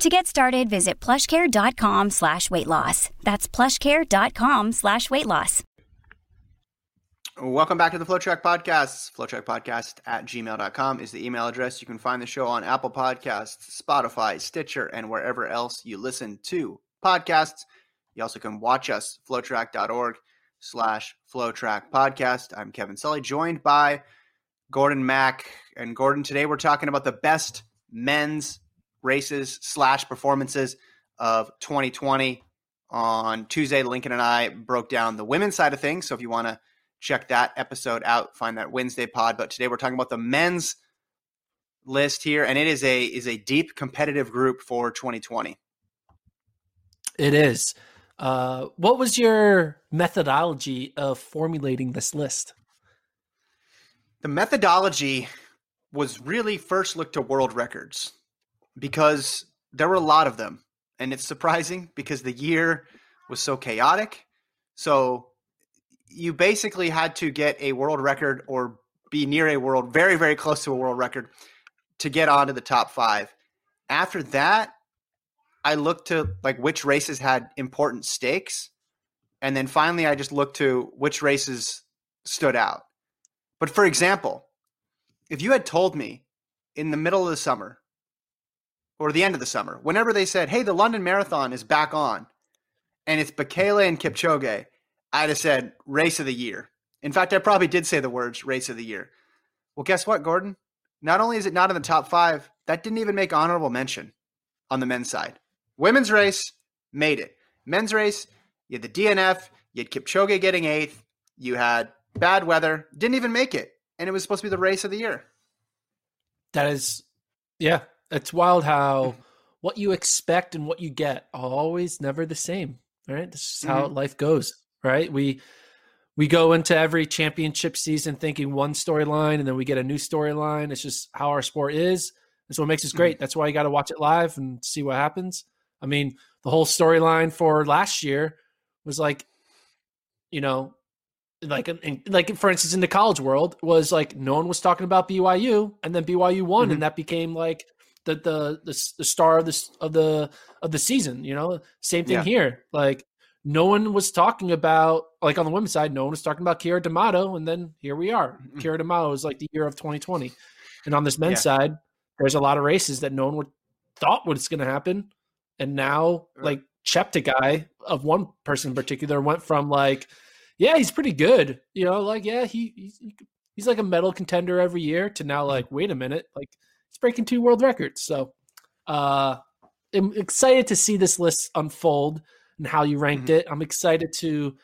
To get started, visit plushcare.com slash weight loss. That's plushcare.com slash weight loss. Welcome back to the FloTrack Podcast. FloTrack Podcast at gmail.com is the email address. You can find the show on Apple Podcasts, Spotify, Stitcher, and wherever else you listen to podcasts. You also can watch us, flotrack.org slash FloTrack Podcast. I'm Kevin Sully, joined by Gordon Mack. And Gordon, today we're talking about the best men's races slash performances of 2020. On Tuesday, Lincoln and I broke down the women's side of things. So if you want to check that episode out, find that Wednesday pod. But today we're talking about the men's list here, and it is a is a deep competitive group for 2020. It is. Uh, what was your methodology of formulating this list? The methodology was really first look to world records because there were a lot of them. And it's surprising because the year was so chaotic. So you basically had to get a world record or be near a world, very, very close to a world record to get onto the top five. After that, I looked to like which races had important stakes. And then finally, I just looked to which races stood out. But for example, if you had told me in the middle of the summer or the end of the summer, whenever they said, hey, the London Marathon is back on and it's Bekele and Kipchoge, I'd have said race of the year. In fact, I probably did say the words race of the year. Well, guess what, Gordon? Not only is it not in the top five, that didn't even make honorable mention on the men's side. Women's race made it. Men's race, you had the DNF, you had Kipchoge getting eighth, you had bad weather, didn't even make it. And it was supposed to be the race of the year. That is, yeah, it's wild how what you expect and what you get are always never the same. Right. This is how mm-hmm. life goes. Right. We, we go into every championship season thinking one storyline and then we get a new storyline. It's just how our sport is. That's what makes us great. Mm-hmm. That's why you got to watch it live and see what happens. I mean, the whole storyline for last year was like, you know, like in, like for instance in the college world was like no one was talking about BYU and then BYU won mm-hmm. and that became like the, the the the star of this of the of the season you know same thing yeah. here like no one was talking about like on the women's side no one was talking about Keira D'Amato and then here we are mm-hmm. Keira D'Amato is like the year of 2020 and on this men's yeah. side there's a lot of races that no one would thought was going to happen and now like Cheptegei of one person in particular went from like yeah, he's pretty good. You know, like yeah, he he's, he's like a medal contender every year. To now, like, wait a minute, like he's breaking two world records. So, uh, I'm excited to see this list unfold and how you ranked mm-hmm. it. I'm excited to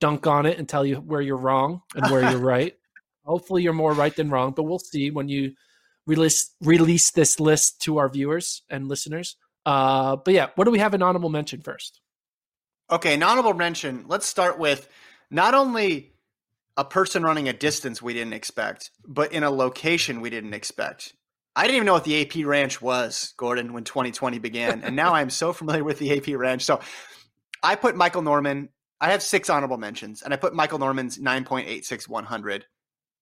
dunk on it and tell you where you're wrong and where you're right. Hopefully, you're more right than wrong, but we'll see when you release release this list to our viewers and listeners. Uh, but yeah, what do we have an honorable mention first? Okay, an honorable mention. Let's start with not only a person running a distance we didn't expect, but in a location we didn't expect. I didn't even know what the AP Ranch was, Gordon, when 2020 began, and now I'm so familiar with the AP Ranch. So I put Michael Norman I have six honorable mentions, and I put Michael Norman's 9.86100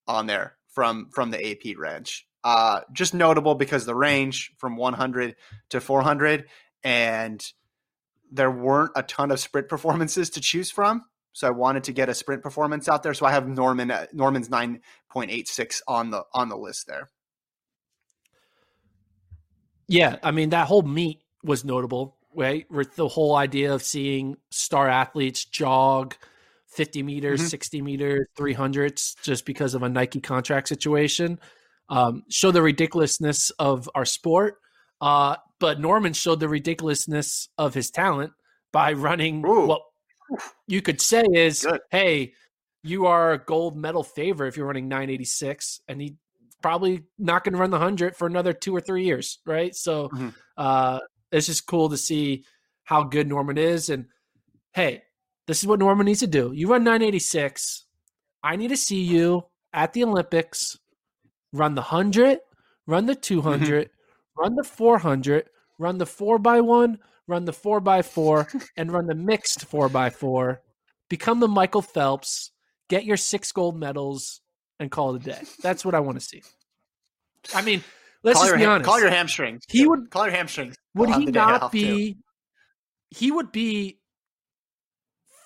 on there from from the AP Ranch. Uh, just notable because the range from 100 to 400, and there weren't a ton of sprint performances to choose from. So I wanted to get a sprint performance out there. So I have Norman uh, Norman's 9.86 on the on the list there. Yeah, I mean that whole meet was notable, right? With the whole idea of seeing star athletes jog 50 meters, mm-hmm. 60 meters, 300s just because of a Nike contract situation. Um, show the ridiculousness of our sport. Uh, but Norman showed the ridiculousness of his talent by running Ooh. what you could say is, Good. hey, you are a gold medal favorite if you're running 986, and he probably not going to run the 100 for another two or three years, right? So mm-hmm. uh, it's just cool to see how good Norman is. And hey, this is what Norman needs to do. You run 986. I need to see you at the Olympics run the 100, run the 200, mm-hmm. run the 400, run the 4 by one run the 4 by 4 and run the mixed 4 by 4 Become the Michael Phelps, get your six gold medals, and call it a day. That's what I want to see. I mean, let's call just be honest. Call your hamstrings. He would call your hamstrings. Would he not be? Too. He would be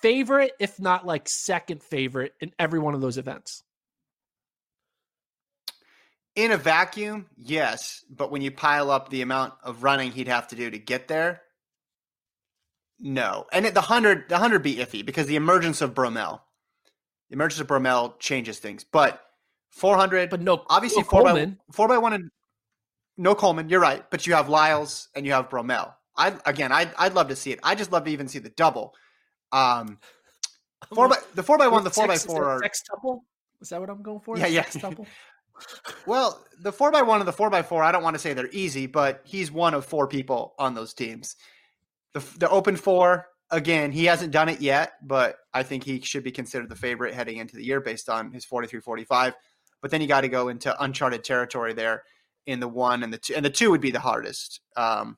favorite, if not like second favorite, in every one of those events. In a vacuum, yes, but when you pile up the amount of running he'd have to do to get there, no. And at the hundred, the hundred be iffy because the emergence of Bromell, the emergence of Bromell changes things. But four hundred, but no, obviously no four Coleman. by four by one and no Coleman. You're right, but you have Lyles and you have Bromell. I again, I'd I'd love to see it. I just love to even see the double. Um, four by the four by one, the four by four are double. Is that what I'm going for? Yeah, yeah. well, the four by one and the four by four, I don't want to say they're easy, but he's one of four people on those teams. The the open four again, he hasn't done it yet, but I think he should be considered the favorite heading into the year based on his 43-45. But then you got to go into uncharted territory there in the one and the two, and the two would be the hardest. Um,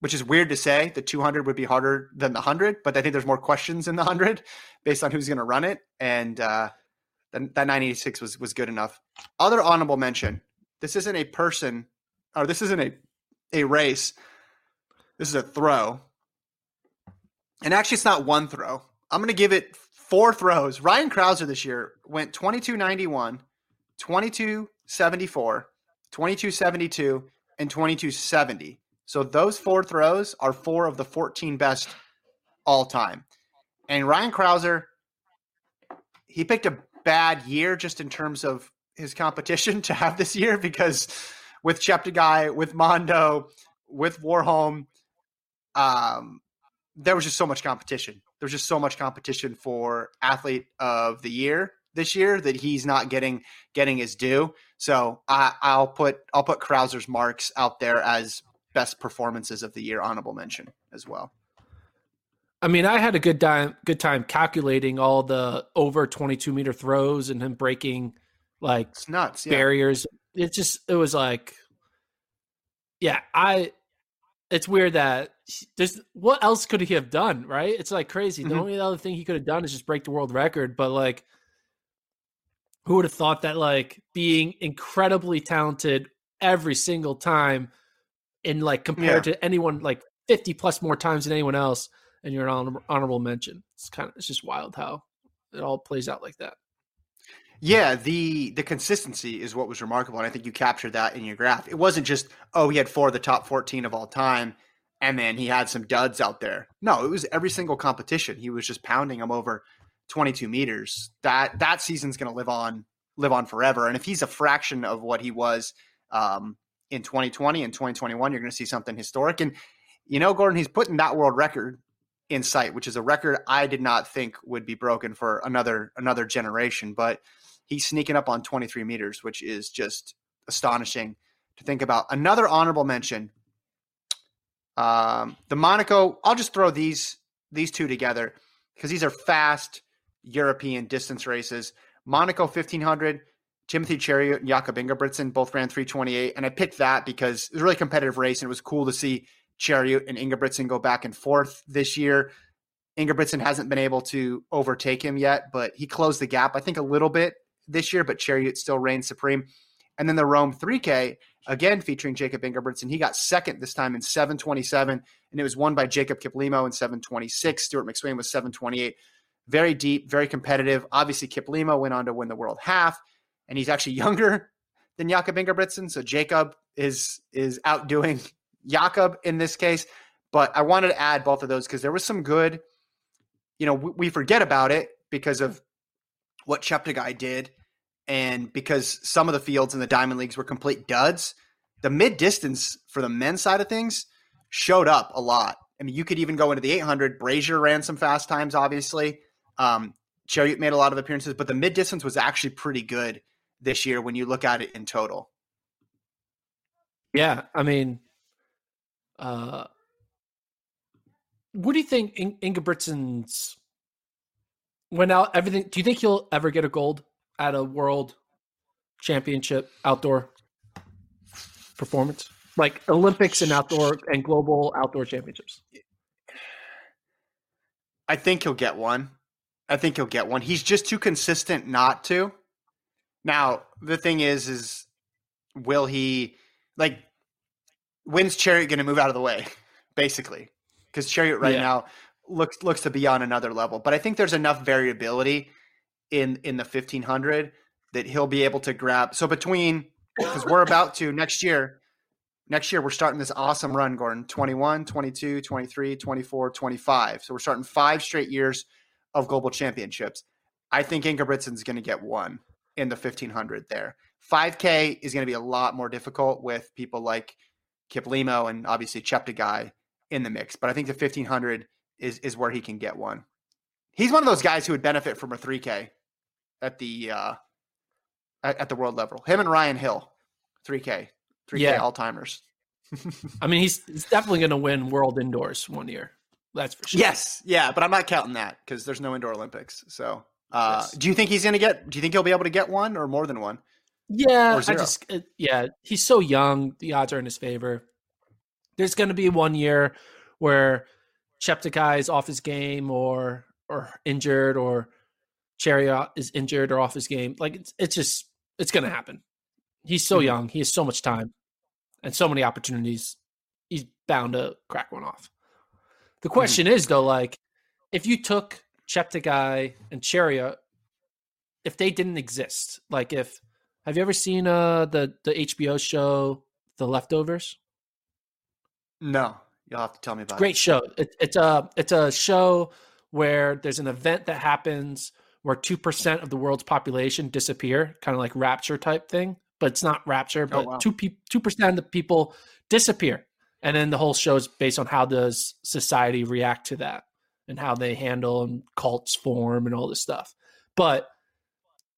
which is weird to say. The 200 would be harder than the 100, but I think there's more questions in the 100 based on who's going to run it. And uh, that, that 986 was was good enough. Other honorable mention. This isn't a person, or this isn't a a race. This is a throw. And actually, it's not one throw. I'm going to give it four throws. Ryan Crouser this year went 2291, 2274, 2272, and 2270. So those four throws are four of the 14 best all time. And Ryan Crouser, he picked a bad year just in terms of his competition to have this year because with Cheptegei, with Mondo, with Warholm, um, there was just so much competition. There was just so much competition for athlete of the year this year that he's not getting getting his due. So I, I'll put I'll put Crouser's marks out there as best performances of the year honorable mention as well. I mean, I had a good time good time calculating all the over 22 meter throws and him breaking like it's nuts yeah. barriers. It just it was like yeah, I it's weird that there's what else could he have done, right? It's like crazy. Mm-hmm. The only other thing he could have done is just break the world record, but like who would have thought that like being incredibly talented every single time and like compared yeah. to anyone like 50 plus more times than anyone else and you're an honorable mention it's kind of it's just wild how it all plays out like that yeah the the consistency is what was remarkable and i think you captured that in your graph. It wasn't just oh he had four of the top 14 of all time and then he had some duds out there. No it was every single competition. He was just pounding them over 22 meters. That that season's going to live on live on forever. And if he's a fraction of what he was um, in 2020 and 2021, you're going to see something historic. And, you know, Gordon, he's putting that world record in sight, which is a record I did not think would be broken for another another generation. But he's sneaking up on 23 meters, which is just astonishing to think about. Another honorable mention. Um, the Monaco, I'll just throw these these two together because these are fast European distance races. Monaco 1500, Timothy Cheruiyot and Jakob Ingebrigtsen both ran 328. And I picked that because it was a really competitive race and it was cool to see Cheruiyot and Ingebrigtsen go back and forth this year. Ingebrigtsen hasn't been able to overtake him yet, but he closed the gap, I think, a little bit this year, but Cheruiyot still reigns supreme. And then the Rome 3K, again featuring Jakob Ingebrigtsen, he got second this time in 727, and it was won by Jacob Kiplimo in 726. Stuart McSweyn was 728. Very deep, very competitive. Obviously, Kiplimo went on to win the world half, and he's actually younger than Jakob Ingebrigtsen. So Jacob is is outdoing Jakob in this case. But I wanted to add both of those because there was some good, you know, we, we forget about it because of what Cheptegei did and because some of the fields in the Diamond Leagues were complete duds. The mid distance for the men's side of things showed up a lot. I mean, you could even go into the 800. Brazier ran some fast times, obviously. Um, Cheruiyot made a lot of appearances, but the mid distance was actually pretty good this year when you look at it in total. Yeah, I mean, uh, what do you think In- when out everything? Do you think he'll ever get a gold at a world championship outdoor performance, like Olympics and outdoor and global outdoor championships? I think he'll get one. I think he'll get one. He's just too consistent not to. Now the thing is, is will he like when's Cheruiyot going to move out of the way, basically? Because Cheruiyot right yeah. now looks looks to be on another level. But I think there's enough variability in in the 1500 that he'll be able to grab. So between because we're about to next year, next year we're starting this awesome run, Gordon. 21, 22, 23, 24, 25. So we're starting five straight years of global championships. I think Ingebrigtsen's going to get one in the 1500 there. 5K is going to be a lot more difficult with people like Kip Kiplimo and obviously Cheptegei in the mix. But I think the 1500 is is where he can get one. He's one of those guys who would benefit from a 3K at the uh, at, at the world level. Him and Ryan Hill, 3K, 3K yeah. all timers. I mean, he's he's definitely going to win world indoors one year. That's for sure. Yes, yeah, but I'm not counting that because there's no indoor Olympics. So, uh, yes. do you think he's going to get? Do you think he'll be able to get one or more than one? Yeah, I just uh, yeah, he's so young. The odds are in his favor. There's going to be one year where Cheptegei is off his game or or injured or Cheruiyot is injured or off his game. Like it's it's just it's going to happen. He's so mm-hmm. young. He has so much time and so many opportunities. He's bound to crack one off. The mm-hmm. question mm-hmm. is though, like if you took Cheptegei and Cheruiyot, if they didn't exist, like if have you ever seen uh the the HBO show The Leftovers? No, you'll have to tell me about. Great it. Great show. It, it's a it's a show where there's an event that happens where two percent of the world's population disappear, kind of like rapture type thing. But it's not rapture. Oh, but two two percent of the people disappear, and then the whole show is based on how does society react to that and how they handle and cults form and all this stuff. But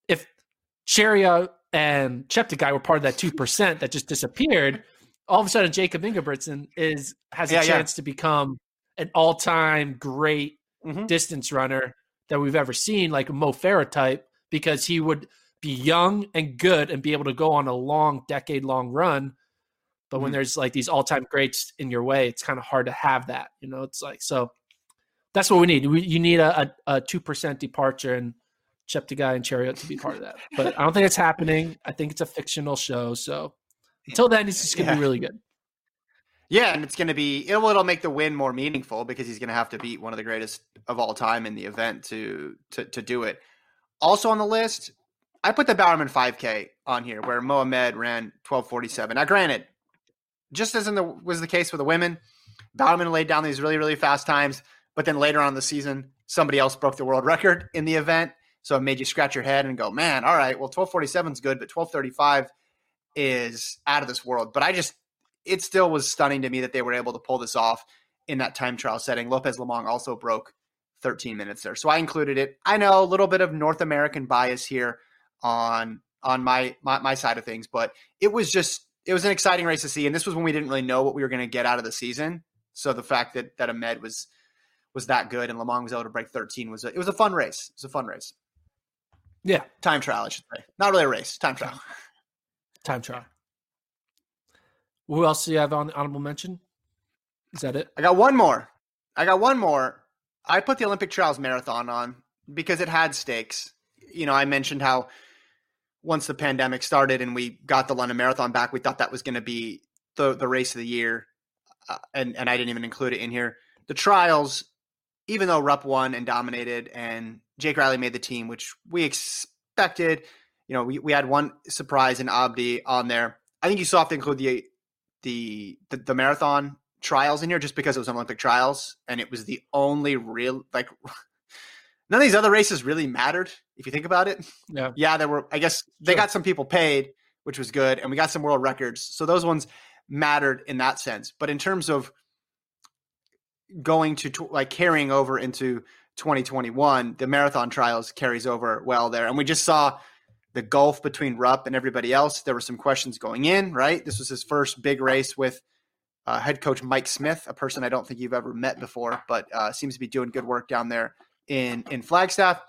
if Cheruiyot and Cheptegei were part of that two percent that just disappeared, all of a sudden Jakob Ingebrigtsen is has a yeah, chance yeah. to become an all time great mm-hmm. distance runner that we've ever seen, like a Mo Farah type, because he would be young and good and be able to go on a long, decade long run. But mm-hmm. when there's like these all time greats in your way, it's kind of hard to have that. You know, it's like so. That's what we need. We, you need a two percent departure, and Cheptegei and Cheruiyot to be part of that. But I don't think it's happening. I think it's a fictional show. So until then, it's just going to yeah. be really good. Yeah, and it's going to be it'll, it'll make the win more meaningful because he's going to have to beat one of the greatest of all time in the event to to to do it. Also on the list, I put the Bowerman 5K on here where Mohamed ran 1247. Now, granted, just as in the was the case with the women, Bowerman laid down these really really fast times, but then later on in the season, somebody else broke the world record in the event. So it made you scratch your head and go, man, all right, well, 1247 is good, but 1235 is out of this world. But I just, it still was stunning to me that they were able to pull this off in that time trial setting. Lopez Lomong also broke 13 minutes there. So I included it. I know a little bit of North American bias here on on my, my my side of things, but it was just it was an exciting race to see. And this was when we didn't really know what we were going to get out of the season. So the fact that that Ahmed was was that good and Lomong was able to break 13 was a, it was a fun race. It was a fun race. Yeah, time trial, I should say. Not really a race, time trial. Time trial. Who else do you have on the honorable mention? Is that it? I got one more. I got one more. I put the Olympic Trials Marathon on because it had stakes. You know, I mentioned how once the pandemic started and we got the London Marathon back, we thought that was going to be the the race of the year, uh, and and I didn't even include it in here. The trials, even though Rupp won and dominated, and Jake Riley made the team, which we expected. You know, we, we had one surprise in Abdi on there. I think you still have to include the the the, the marathon trials in here just because it was Olympic trials and it was the only real like none of these other races really mattered if you think about it. Yeah. Yeah, there were I guess they Sure. got some people paid, which was good, and we got some world records. So those ones mattered in that sense. But in terms of going to tw- like carrying over into 2021, the marathon trials carries over well there. And we just saw the gulf between Rupp and everybody else. There were some questions going in, right? This was his first big race with uh, head coach Mike Smith, a person I don't think you've ever met before, but uh, seems to be doing good work down there in in Flagstaff.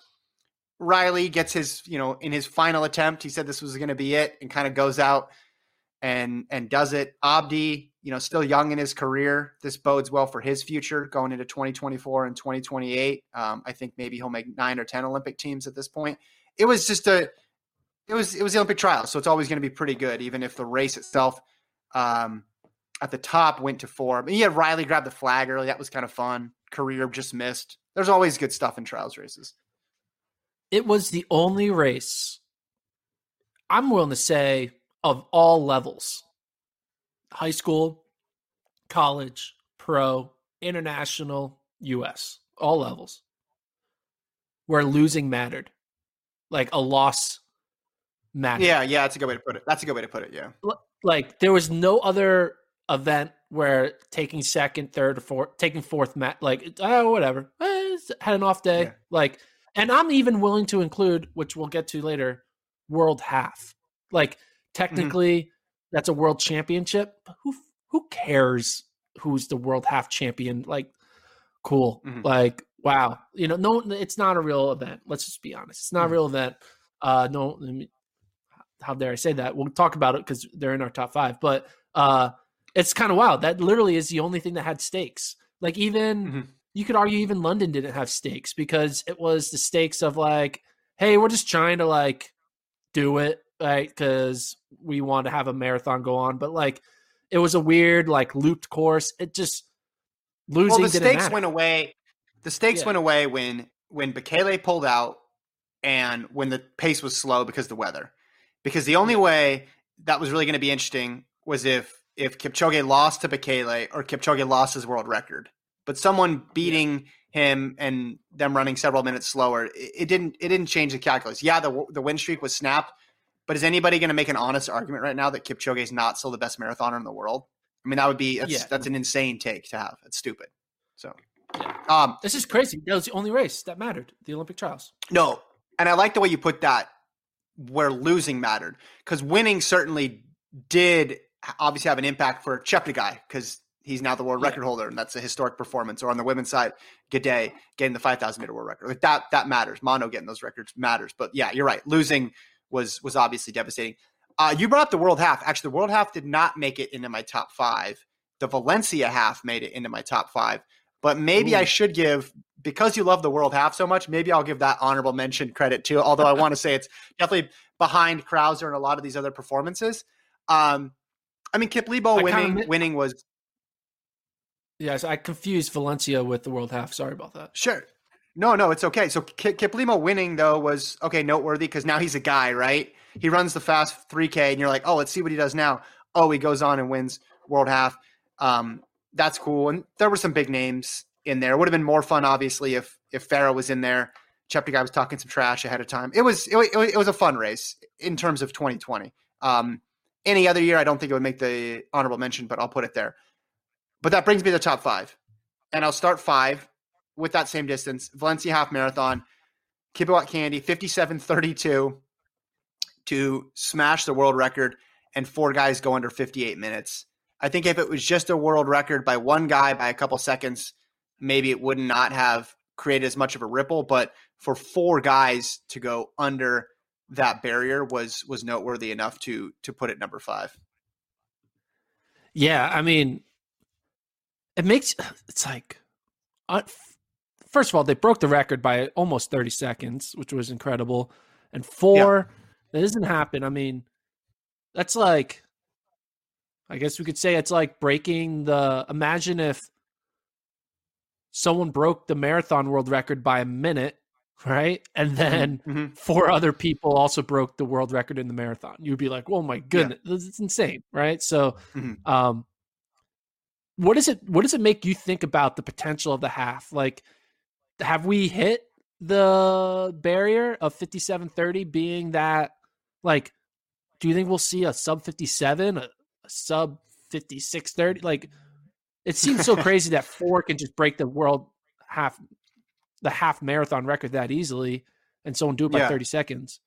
Riley gets his, you know, in his final attempt, he said this was going to be it, and kind of goes out and and does it. Abdi, you know, still young in his career. This bodes well for his future going into 2024 and 2028. Um, I think maybe he'll make nine or ten Olympic teams at this point. It was just a, it was it was the Olympic trials, so it's always going to be pretty good, even if the race itself. Um, at the top went to four. But yeah, Riley grabbed the flag early. That was kind of fun. Korir just missed. There's always good stuff in trials races. It was the only race, I'm willing to say, of all levels high school, college, pro, international, US, all levels where losing mattered. Like a loss mattered. Yeah, yeah, that's a good way to put it. That's a good way to put it. Yeah. like there was no other event where taking second, third, or fourth, taking fourth, mat like oh whatever, eh, had an off day. Yeah. Like, and I'm even willing to include, which we'll get to later, world half. Like technically, that's a world championship. but Who who cares who's the world half champion? Like, cool. Mhm. Like, wow. You know, no, it's not a real event. Let's just be honest. It's not a Mhm. real event. Uh, no, how dare I say that? We'll talk about it because they're in our top five. But uh, it's kind of wild. That literally is the only thing that had stakes. Like even Mhm. you could argue even London didn't have stakes because it was the stakes of like, hey, we're just trying to like do it, right? Because we want to have a marathon go on. But like, it was a weird like looped course. It just losing. Well, the stakes matter. went away. The stakes Yeah. went away when when Bekele pulled out and when the pace was slow because of the weather. Because the only way that was really going to be interesting was if if Kipchoge lost to Bekele or Kipchoge lost his world record. But someone beating him and them running several minutes slower, it, it didn't it didn't change the calculus. Yeah, the the win streak was snapped, but is anybody going to make an honest argument right now that Kipchoge is not still the best marathoner in the world? I mean, that would be that's, Yeah. that's an insane take to have. It's stupid. So, Yeah. um, This is crazy. That was the only race that mattered. The Olympic trials. no, and I like the way you put that, where losing mattered, because winning certainly did obviously have an impact for Cheptegei, because he's now the world Yeah. record holder, and that's a historic performance. Or on the women's side, Gidey getting the five thousand meter world record, like that that matters. Mondo getting those records matters. But yeah, you're right. Losing was was obviously devastating. Uh, you brought up the world half. Actually, the world half did not make it into my top five. The Valencia half made it into my top five. But maybe I should give because you love the world half so much. Maybe I'll give that honorable mention credit too. Although I want to say it's definitely behind Crouser and a lot of these other performances. Um, I mean, Kiplimo winning mi- winning was Yes, I confused Valencia with the world half. Sorry about that. Sure. No, no, it's okay. So Kip, Kiplimo winning though was okay, noteworthy because now he's a guy, right? He runs the fast 3K, and you're like, oh, let's see what he does now. Oh, he goes on and wins world half. Um, that's cool. And there were some big names in there. It would have been more fun, obviously, if if Farah was in there. Cheptegei was talking some trash ahead of time. It was it, it, was a fun race in terms of 2020. Um, any other year, I don't think it would make the honorable mention, but I'll put it there. But that brings me to the top five, and I'll start five with that same distance. Valencia half marathon, Kibiwott Kandie, 57.32 to smash the world record, and four guys go under 58 minutes. I think if it was just a world record by one guy by a couple seconds, maybe it would not have created as much of a ripple. But for four guys to go under that barrier was was noteworthy enough to to put it number five. Yeah, I mean, it makes it's like uh, first of all, they broke the record by almost 30 seconds, which was incredible. And four, yeah. that doesn't happen. I mean, that's like, I guess we could say it's like breaking the. Imagine if someone broke the marathon world record by a minute, right? And mm-hmm. then mm-hmm. four other people also broke the world record in the marathon. You'd be like, oh my goodness, yeah. this is insane, right? So, mm-hmm. um, what does it what does it make you think about the potential of the half? Like, have we hit the barrier of 5730 being that like do you think we'll see a sub 57 a, a sub 5630 like it seems so crazy that four can just break the world half the half marathon record that easily and someone do it by yeah. 30 seconds.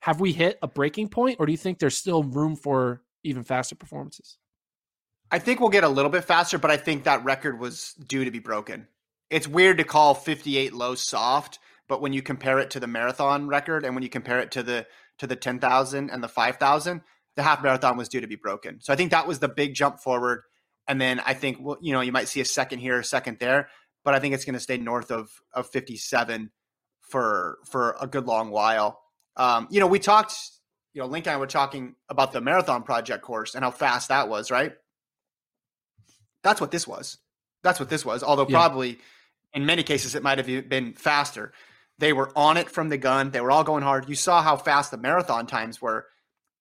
Have we hit a breaking point or do you think there's still room for even faster performances? I think we'll get a little bit faster but i think that record was due to be broken. It's weird to call 58 low soft, but when you compare it to the marathon record and when you compare it to the to the 10,000 and the 5,000, the half marathon was due to be broken. So I think that was the big jump forward. And then I think well, you know, you might see a second here, a second there, but I think it's going to stay north of of 57 for for a good long while. Um, you know, we talked, you know, Link and I were talking about the marathon project course and how fast that was, right? That's what this was. That's what this was. Although yeah. probably in many cases, it might have been faster. They were on it from the gun. They were all going hard. You saw how fast the marathon times were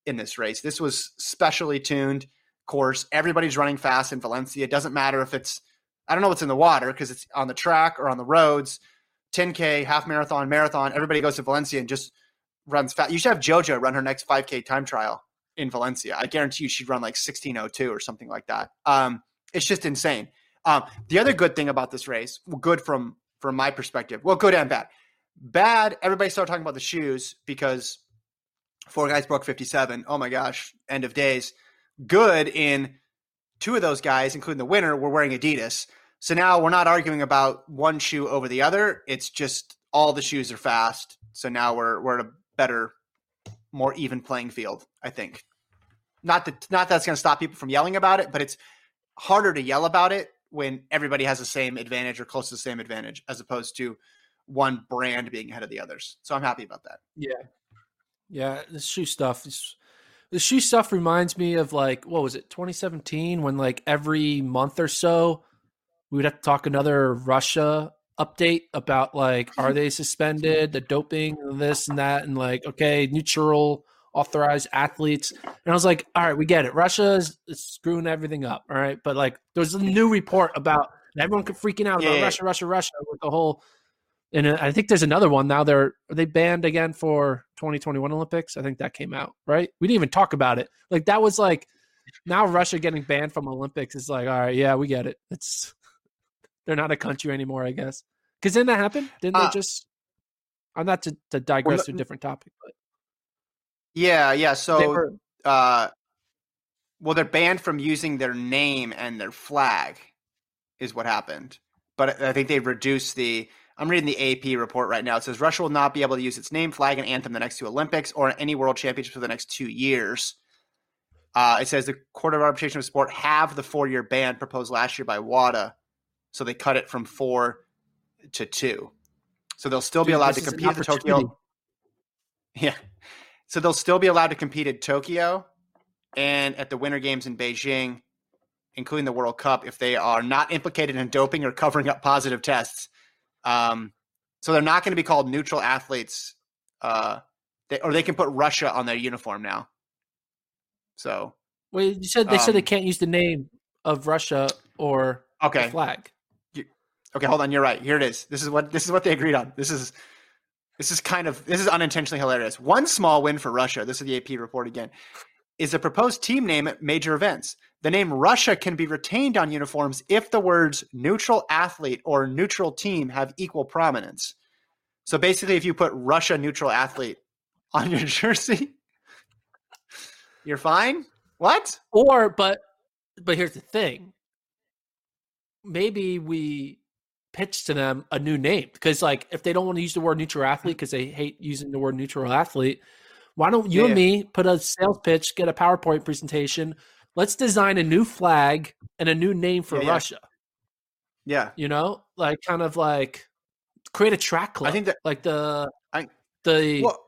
in this race. This was specially tuned course. Everybody's running fast in Valencia. It doesn't matter if it's I don't know what's in the water because it's on the track or on the roads. 10K, half marathon, marathon. Everybody goes to Valencia and just runs fast. You should have JoJo run her next 5K time trial in Valencia. I guarantee you she'd run like 1602 or something like that. Um, it's just insane. Um, the other good thing about this race, well, good from from my perspective, well, good and bad. Bad, everybody started talking about the shoes because four guys broke 57. Oh my gosh, end of days. Good in two of those guys, including the winner, were wearing Adidas. So now we're not arguing about one shoe over the other. It's just all the shoes are fast. So now we're we're at a better, more even playing field. I think. Not that not that's going to stop people from yelling about it, but it's harder to yell about it when everybody has the same advantage or close to the same advantage as opposed to one brand being ahead of the others. So I'm happy about that. Yeah. Yeah. The shoe stuff is the shoe stuff reminds me of like, what was it, 2017 when like every month or so we would have to talk another Russia update about like, are they suspended, the doping, this and that, and like, okay, neutral authorized athletes. And I was like, all right, we get it. Russia is, screwing everything up. All right. But like, there's a new report about everyone freaking out about yeah. Russia, Russia, Russia with the whole. And uh, I think there's another one now. They're are they banned again for 2021 Olympics? I think that came out right. We didn't even talk about it. Like that was like now Russia getting banned from Olympics is like all right, yeah, we get it. It's they're not a country anymore, I guess. Because didn't that happen? Didn't uh, they just? I'm not to, to digress well, to a different topic, but yeah, yeah. So, were, uh, well, they're banned from using their name and their flag, is what happened. But I think they reduced the. I'm reading the AP report right now. It says Russia will not be able to use its name, flag, and anthem the next two Olympics or any World Championships for the next two years. Uh, it says the Court of Arbitration of Sport have the four year ban proposed last year by WADA, so they cut it from four to two. So they'll still Dude, be allowed to compete at Tokyo. Yeah, so they'll still be allowed to compete at Tokyo and at the Winter Games in Beijing, including the World Cup, if they are not implicated in doping or covering up positive tests. Um, so they're not going to be called neutral athletes, uh, they, or they can put Russia on their uniform now. So, well, you said they um, said they um, can't use the name of Russia or okay flag. You, okay, hold on. You're right. Here it is. This is what this is what they agreed on. This is this is kind of this is unintentionally hilarious. One small win for Russia. This is the AP report again. Is a proposed team name at major events. The name Russia can be retained on uniforms if the words neutral athlete or neutral team have equal prominence. So basically, if you put Russia neutral athlete on your jersey, you're fine. What? Or, but, but here's the thing. Maybe we pitch to them a new name because like if they don't want to use the word neutral athlete because they hate using the word neutral athlete why don't you yeah. and me put a sales pitch get a powerpoint presentation let's design a new flag and a new name for yeah, russia yeah. you know like kind of like create a track club. I think that like the I- the well,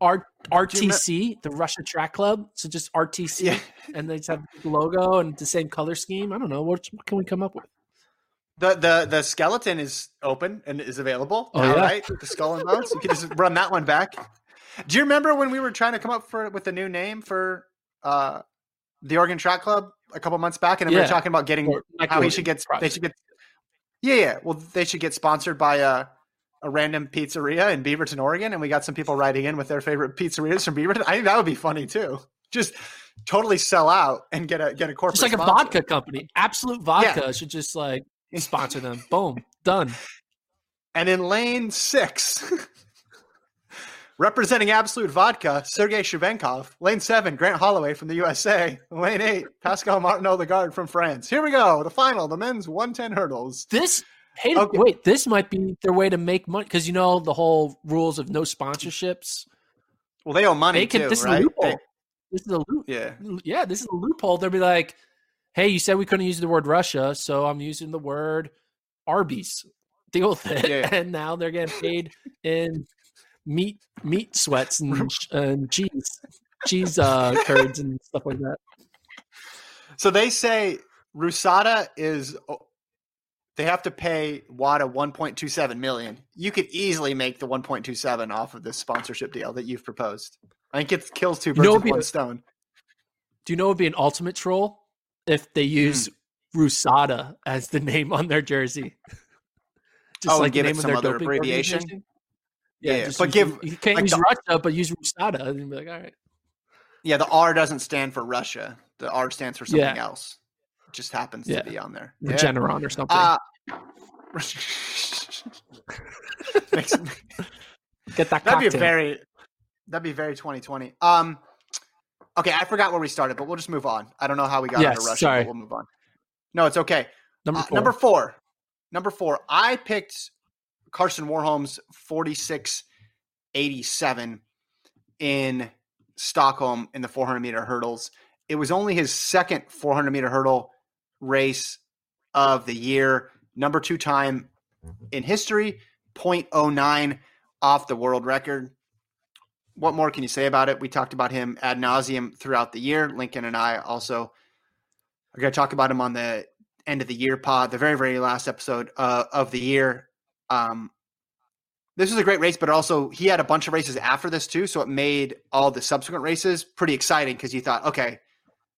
R, RTC, the Russia Track Club. So just RTC, yeah. and they just have the logo and the same color scheme. I don't know what, what can we come up with. The the the skeleton is open and is available. Oh, now, yeah? right? The skull and bones. You can just run that one back. Do you remember when we were trying to come up for with a new name for uh the Oregon Track Club a couple months back, and we were talking about getting how Oregon, should get they should get yeah yeah well they should get sponsored by a a random pizzeria in Beaverton, Oregon, and we got some people writing in with their favorite pizzerias from Beaverton. I think that would be funny too. Just totally sell out and get a get a corporate It's like a vodka company, Absolut Vodka should just like sponsor them. Boom, done. And in lane six, representing Absolut Vodka, Sergei Shubenkov. Lane seven, Grant Holloway from the USA. Lane eight, Pascal Martinot Lagarde from France. Here we go. The final, the men's 110 hurdles. This hey Okay. wait, this might be their way to make money because you know the whole rules of no sponsorships. Well, they owe money They can. too, this is a loophole. They- this is a loop. yeah. Yeah, this is a loophole. They'll be like, "Hey, you said we couldn't use the word Russia, so I'm using the word Arby's. Deal with it." Yeah. And now they're getting paid in meat meat sweats and, and cheese cheese uh, curds and stuff like that. So they say Rusada is. They have to pay WADA 1.27 million. You could easily make the 1.27 off of this sponsorship deal that you've proposed. I think it kills two You birds know, with one a- stone. Do you know it would be an ultimate troll if they use Rusada as the name on their jersey? Just Oh, and like the give it name of some their other doping abbreviation? Yeah, just but use- give- you can't like use the- Russia, but use Rusada, and be like, all right. Yeah, the R doesn't stand for Russia. The R stands for something Yeah. else. It just happens Yeah. to be on there. The Generon or something. Uh, Get that that'd be very that'd be very 2020. Um okay, I forgot where we started, but we'll just move on. I don't know how we got Yes, into Russia, sorry. but we'll move on. No, it's okay. number Uh, number four. Number four. I picked Karsten Warholm's 4687 in Stockholm in the 400 meter hurdles. It was only his second 400 meter hurdle race of the year. Number two time in history, 0.09 off the world record. What more can you say about it? We talked about him ad nauseum throughout the year. Lincoln and I also are going to talk about him on the end of the year pod, the very, very last episode uh, of the year. Um, this was a great race, but also he had a bunch of races after this too. So it made all the subsequent races pretty exciting because you thought, okay,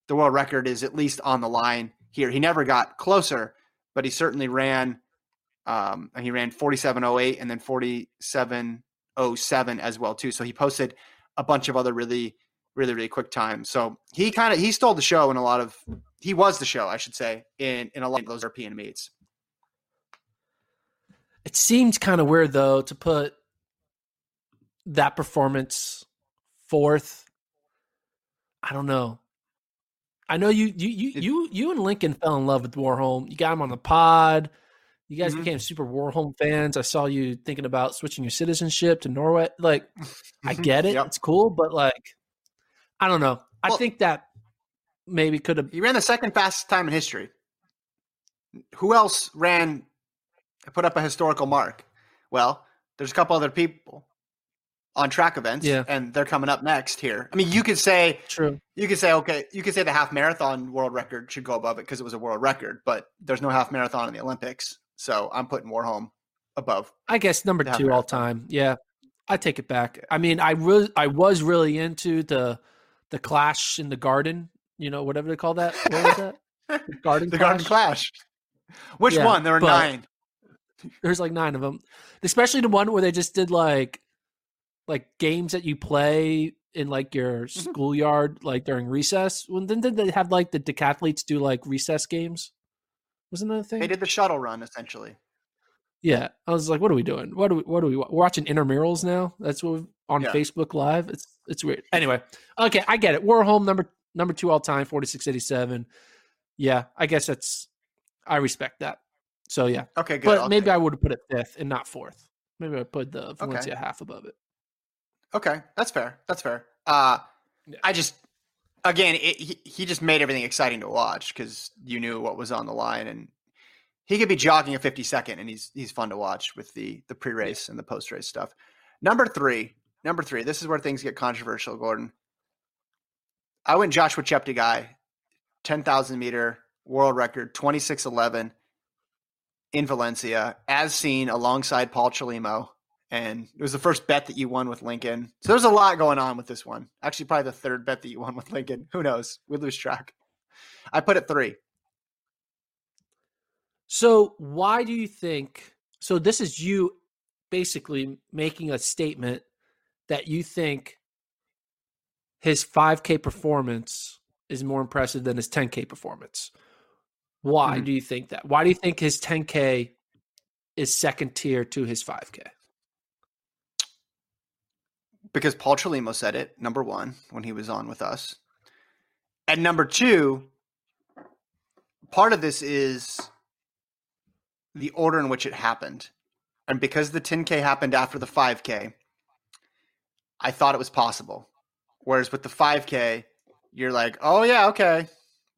the world record is at least on the line here. He never got closer, but he certainly ran. Um, he ran 4708 and then 4707 as well too. So he posted a bunch of other really, really, really quick times. So he kind of he stole the show in a lot of he was the show, I should say, in in a lot of those European meets. It seems kind of weird though to put that performance fourth. I don't know. I know you you you you you and Lincoln fell in love with Warholm. You got him on the pod. You guys Mhm. became super Warholm fans. I saw you thinking about switching your citizenship to Norway. Like, I get it. Yep. It's cool, but like, I don't know. I Well- think that maybe could have. He ran the second fastest time in history. Who else ran put up a historical mark? Well, there's a couple other people on track events, Yeah. and they're coming up next here. I mean, you could say True. you could say okay, you could say the half marathon world record should go above it because it was a world record, but there's no half marathon in the Olympics, so I'm putting Warholm above. I guess number two all time. Yeah, I take it back. I mean, I really, I was really into the the clash in the garden. You know, whatever they call that. What was that? The garden. The clash? Garden Clash. Which Yeah, one? There are but- nine. There's like nine of them, especially the one where they just did like like games that you play in like your Mm-hmm. schoolyard, like during recess. When then did they have like the decathletes do like recess games? Wasn't that a thing? They did the shuttle run essentially. Yeah, I was like, "What are we doing? What do we? What do we? We're watching intramurals now. That's what on Yeah. Facebook Live. It's it's weird. Anyway, okay, I get it. Warholm number number two all time, forty six eighty seven. Yeah, I guess that's I respect that. So yeah, Okay, good. but I'll maybe I would have put it fifth and not fourth. Maybe I put the Valencia half above it. Okay, that's fair. That's fair. Uh, Yeah. I just, again, it, he, he just made everything exciting to watch because you knew what was on the line, and he could be jogging a 50 second and he's he's fun to watch with the the pre-race and the post-race stuff. Number 3, number 3. This is where things get controversial, Gordon. I went Joshua Cheptegei, 10,000 meter world record, 2611 in Valencia, as seen alongside Paul Chelimo. And it was the first bet that you won with Lincoln. So there's a lot going on with this one. Actually, probably the third bet that you won with Lincoln. Who knows? We lose track. I put it three. So why do you think? So this is you basically making a statement that you think his 5K performance is more impressive than his 10K performance. Why mm-hmm. do you think that? Why do you think his 10K is second tier to his 5K? Because Paul Chelimo said it, number one, when he was on with us. And number two, part of this is the order in which it happened. And because the 10K happened after the 5K, I thought it was possible. Whereas with the 5K, you're like, oh, yeah, okay.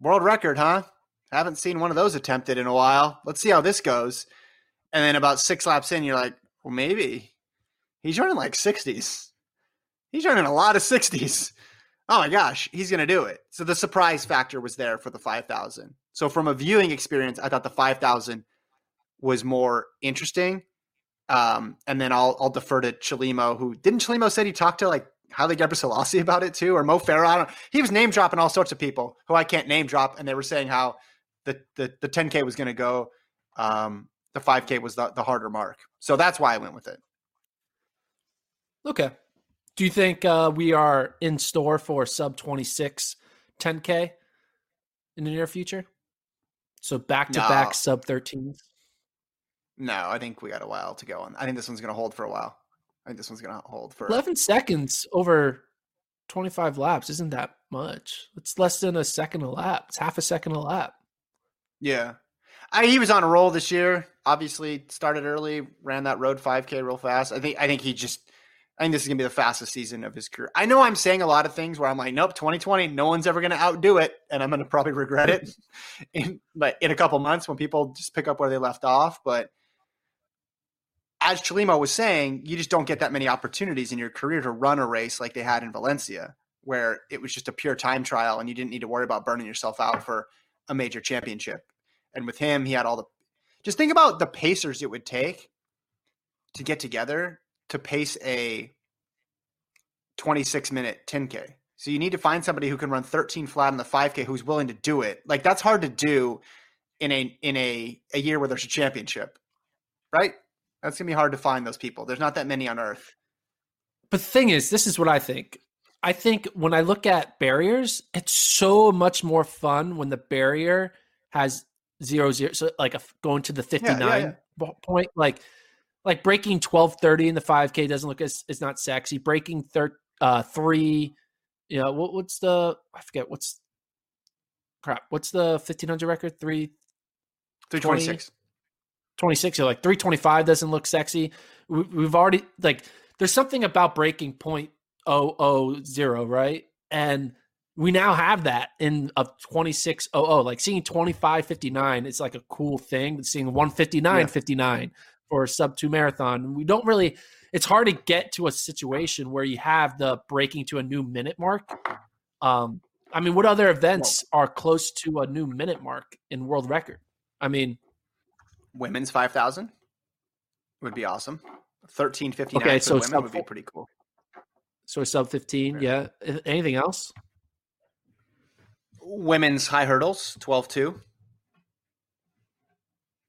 World record, huh? Haven't seen one of those attempted in a while. Let's see how this goes. And then about six laps in, you're like, well, maybe. He's running like 60s. He's running a lot of 60s. Oh my gosh, he's going to do it. So the surprise factor was there for the 5,000. So from a viewing experience, I thought the 5,000 was more interesting. Um, and then I'll I'll defer to Chelimo, who didn't Chelimo said he talked to like Haile Gebrselassie about it too, or Mo Farah. He was name dropping all sorts of people who I can't name drop, and they were saying how the the, the 10k was going to go, um, the 5k was the, the harder mark. So that's why I went with it. Okay. Do you think uh, we are in store for sub 26 10k in the near future? So back to back sub 13s. No, I think we got a while to go on. I think this one's going to hold for a while. I think this one's going to hold for 11 seconds over 25 laps. Isn't that much? It's less than a second a lap. It's half a second a lap. Yeah. I, he was on a roll this year. Obviously, started early, ran that road 5K real fast. I think I think he just I think this is gonna be the fastest season of his career. I know I'm saying a lot of things where I'm like, nope, 2020, no one's ever gonna outdo it, and I'm gonna probably regret it in but in a couple months when people just pick up where they left off. But as Chelimo was saying, you just don't get that many opportunities in your career to run a race like they had in Valencia, where it was just a pure time trial and you didn't need to worry about burning yourself out for a major championship. And with him, he had all the just think about the pacers it would take to get together to pace a 26 minute 10K. So you need to find somebody who can run 13 flat in the 5K who's willing to do it. Like that's hard to do in a in a a year where there's a championship. Right? That's gonna be hard to find those people. There's not that many on Earth. But the thing is, this is what I think. I think when I look at barriers, it's so much more fun when the barrier has zero zero. So like a, going to the fifty nine yeah, yeah, yeah. point, like like breaking twelve thirty in the five k doesn't look as is not sexy. Breaking thir- uh, three, you know what, what's the I forget what's crap. What's the fifteen hundred record? Three. Three twenty six. 26 you're like 325 doesn't look sexy we, we've already like there's something about breaking point oh oh zero right? And we now have that in a 2600 like seeing 2559 is like a cool thing but seeing 159.59 yeah. for a sub 2 marathon we don't really it's hard to get to a situation where you have the breaking to a new minute mark. Um i mean what other events are close to a new minute mark in world record? I mean women's 5000 would be awesome. 1359 okay, so women would be pretty cool so sub 15 yeah. Anything else? Women's high hurdles 12-2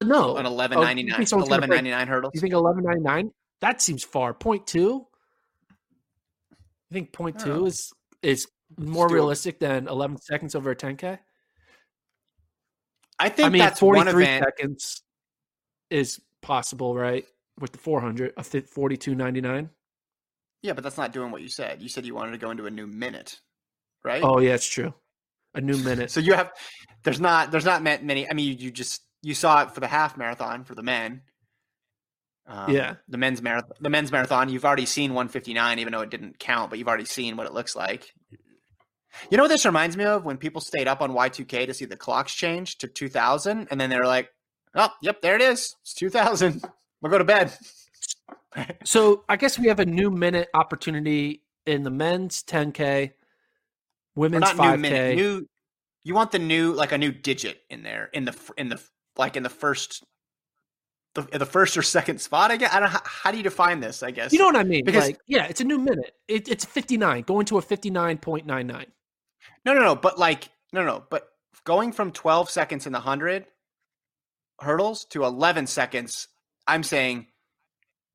no. An 1199 oh, 1199 hurdles. You think 1199 that seems far. Point two? I think point two is is more realistic than 11 seconds over a 10k I think I mean, that's 43 seconds is possible, right? With the 400, a 42.99. Yeah, but that's not doing what you said. You said you wanted to go into a new minute, right? Oh, yeah, it's true. A new minute. so you have there's not there's not many. I mean, you, you just you saw it for the half marathon for the men. Um, yeah, the men's marathon. The men's marathon. You've already seen 159, even though it didn't count, but you've already seen what it looks like. You know what this reminds me of? When people stayed up on Y2K to see the clocks change to 2000, and then they're like, Oh, yep, there it is. It's 2000. We'll go to bed. So I guess we have a new minute opportunity in the men's 10K, women's not 5K. New, minute, new, you want the new, like a new digit in there in the, in the, like in the first, the, the first or second spot. I guess. I don't how, how do you define this? I guess. You know what I mean? Because, like, yeah, it's a new minute. It, it's 59, going to a 59.99. No, no, no. But like, no, no. But going from 12 seconds in the 100 hurdles to 11 seconds, I'm saying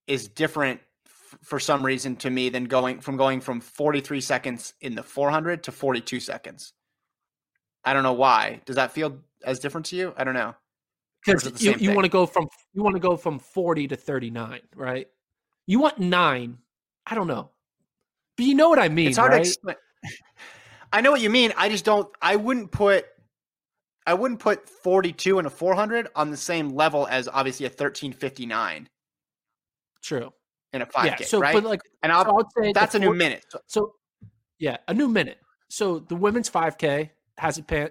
is different f- for some reason to me than going from going from 43 seconds in the 400 to 42 seconds. I don't know why. Does that feel as different to you? I don't know. Because you, you want to go from you want to go from 40 to 39, right? You want nine. I don't know. But you know what I mean, it's hard right? to explain. I know what you mean. I just don't I wouldn't put I wouldn't put 42 and a 400 on the same level as obviously a 1359. True. In a 5K, yeah, so, right? But like, and I'll, so say that's a new four, minute. So, so, yeah, a new minute. So the women's 5K has it going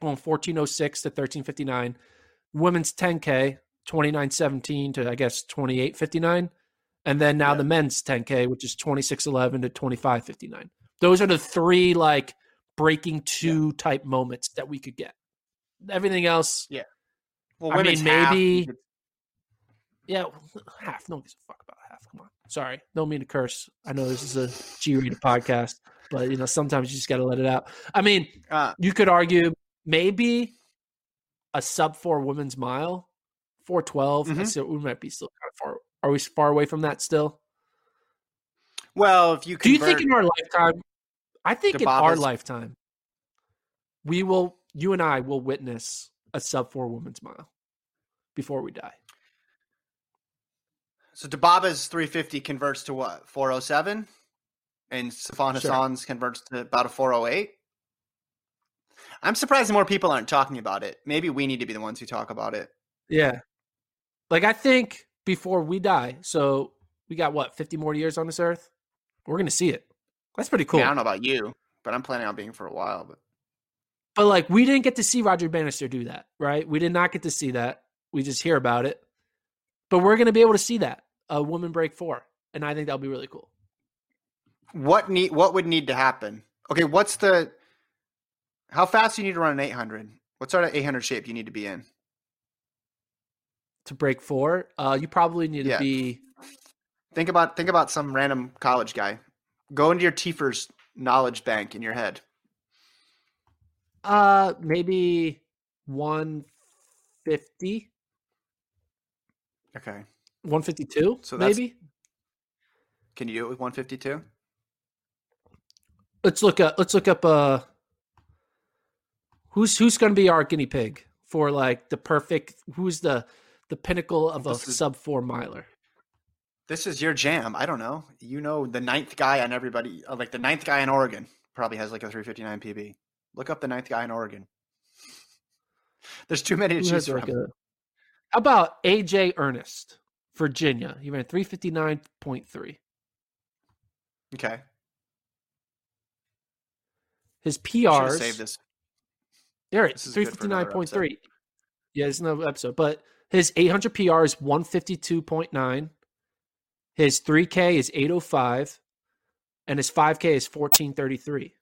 1406 to 1359. Women's 10K 2917 to I guess 2859. And then now yeah. the men's 10K, which is 2611 to 2559. Those are the three like breaking two yeah. type moments that we could get. Everything else, yeah. Well, I mean, maybe, half. Yeah, half. No one gives a fuck about half. Come on, sorry, don't mean to curse. I know this is a G-rated podcast, but you know sometimes you just got to let it out. I mean, uh, you could argue maybe a sub four women's mile, four twelve. Mm-hmm. Said we might be still kind of far. Are we far away from that still? Well, if you could do you think in our lifetime? I think in our lifetime, we will you and I will witness a sub four women's mile before we die. So Dibaba's 350 converts to what? 407? And Sifan Hassan's sure. converts to about a 408? I'm surprised more people aren't talking about it. Maybe we need to be the ones who talk about it. Yeah. Like I think before we die, so we got what, 50 more years on this earth? We're going to see it. That's pretty cool. I, I don't know about you, but I'm planning on being for a while, but but like we didn't get to see Roger Bannister do that, right? We did not get to see that. We just hear about it. But we're going to be able to see that a woman break four, and I think that'll be really cool. What need? What would need to happen? Okay, what's the? How fast do you need to run an 800? What sort of 800 shape do you need to be in? To break four, uh, you probably need yeah. to be. Think about think about some random college guy. Go into your Tiefer's knowledge bank in your head. Uh, maybe 150. Okay. 152, so maybe. Can you do it with 152? Let's look up. Let's look up. Uh, who's who's going to be our guinea pig for like the perfect? Who's the the pinnacle of a is, sub four miler? This is your jam. I don't know. You know the ninth guy on everybody, uh, like the ninth guy in Oregon, probably has like a 359 PB. Look up the ninth guy in Oregon. There's too many to Who choose from. Like a, how about AJ Ernst, Virginia? He ran 359.3. Okay. His PRs. Save this. There it is. 359.3. Yeah, it's no episode. But his 800 PR is 152.9. His 3K is 805. And his 5K is 1433.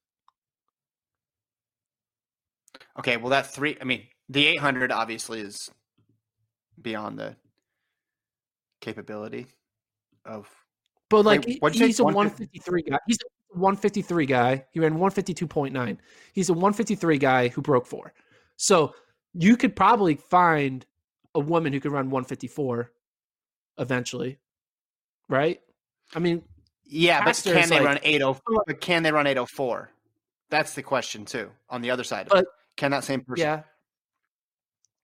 Okay, well that three. I mean, the 800 obviously is beyond the capability of. But like, Wait, he's a 153 guy. He's a 153 guy. He ran 152.9. He's a 153 guy who broke four. So you could probably find a woman who could run 154 eventually, right? I mean, yeah, but can they like, run 804? But can they run 804? That's the question too. On the other side, but can that same person? Yeah.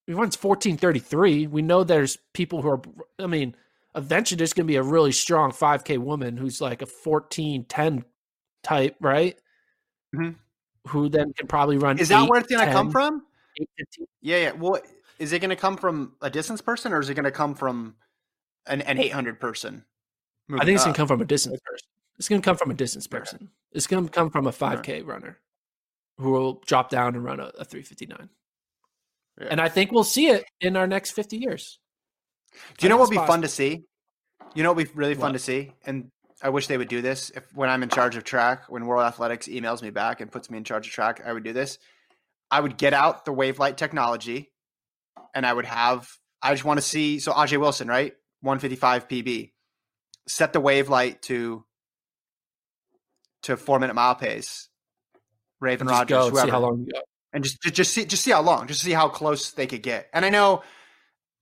He runs 1433. We know there's people who are, I mean, eventually there's going to be a really strong 5K woman who's like a 1410 type, right? Mm-hmm. Who then can probably run. Is that where it's going to come from? Yeah, yeah. Well, is it going to come from a distance person or is it going to come from an, an 800 person? I think it's going to come from a distance person. It's going to come from a distance person. It's going to come from a 5K runner who will drop down and run a, a 359. Yeah. And I think we'll see it in our next 50 years. Do you know what would be possible. fun to see? You know what would be really fun what? to see? And I wish they would do this. If when I'm in charge of track, when World Athletics emails me back and puts me in charge of track, I would do this. I would get out the wavelight technology and I would have I just want to see so Ajeé Wilson, right? 155 PB. Set the wavelight to to four minute mile pace. Raevyn Rogers, go, whoever. See how long. And just, just just see just see how long, just see how close they could get. And I know,